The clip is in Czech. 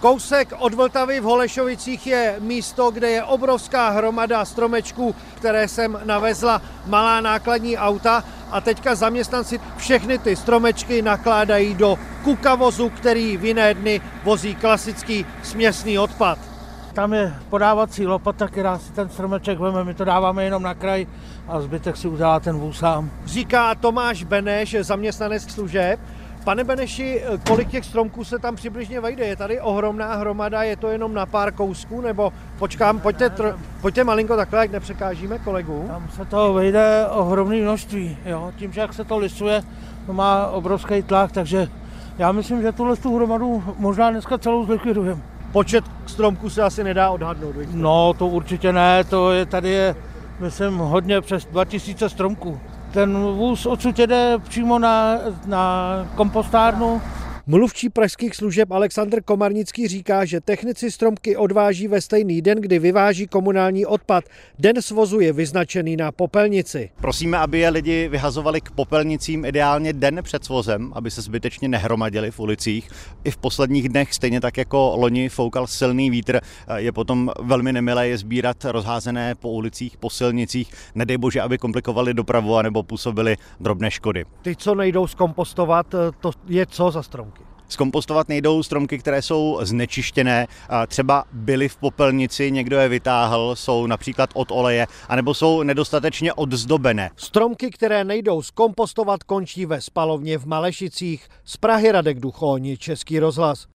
Kousek od Vltavy v Holešovicích je místo, kde je obrovská hromada stromečků, které jsem navezla malá nákladní auta a teďka zaměstnanci všechny ty stromečky nakládají do kukavozu, který v jiné dny vozí klasický směsný odpad. Tam je podávací lopata, která si ten stromeček veme, my to dáváme jenom na kraj a zbytek si udělá ten vůz sám. Říká Tomáš Beneš, zaměstnanec služeb. Pane Beneši, kolik těch stromků se tam přibližně vejde? Je tady ohromná hromada, je to jenom na pár kousků, nebo počkám, pojďte, tr- pojďte malinko takhle, jak nepřekážíme kolegu. Tam se to vejde ohromné množství, jo? tím, že jak se to lisuje, to má obrovský tlak, takže já myslím, že tuhle tu hromadu možná dneska celou zlikvidujeme. Počet stromků se asi nedá odhadnout. Víš? No, to určitě ne, to je tady je, myslím, hodně přes 2000 stromků. Ten vůz odsud jde přímo na, na kompostárnu, Mluvčí pražských služeb Aleksandr Komarnický říká, že technici stromky odváží ve stejný den, kdy vyváží komunální odpad. Den svozu je vyznačený na popelnici. Prosíme, aby je lidi vyhazovali k popelnicím ideálně den před svozem, aby se zbytečně nehromadili v ulicích. I v posledních dnech, stejně tak jako loni, foukal silný vítr. Je potom velmi nemilé je sbírat rozházené po ulicích, po silnicích. Nedej bože, aby komplikovali dopravu anebo působili drobné škody. Ty, co nejdou zkompostovat, to je co za stromky? Zkompostovat nejdou stromky, které jsou znečištěné, třeba byly v popelnici, někdo je vytáhl, jsou například od oleje, anebo jsou nedostatečně odzdobené. Stromky, které nejdou zkompostovat, končí ve spalovně v Malešicích. Z Prahy Radek Duchoni, Český rozhlas.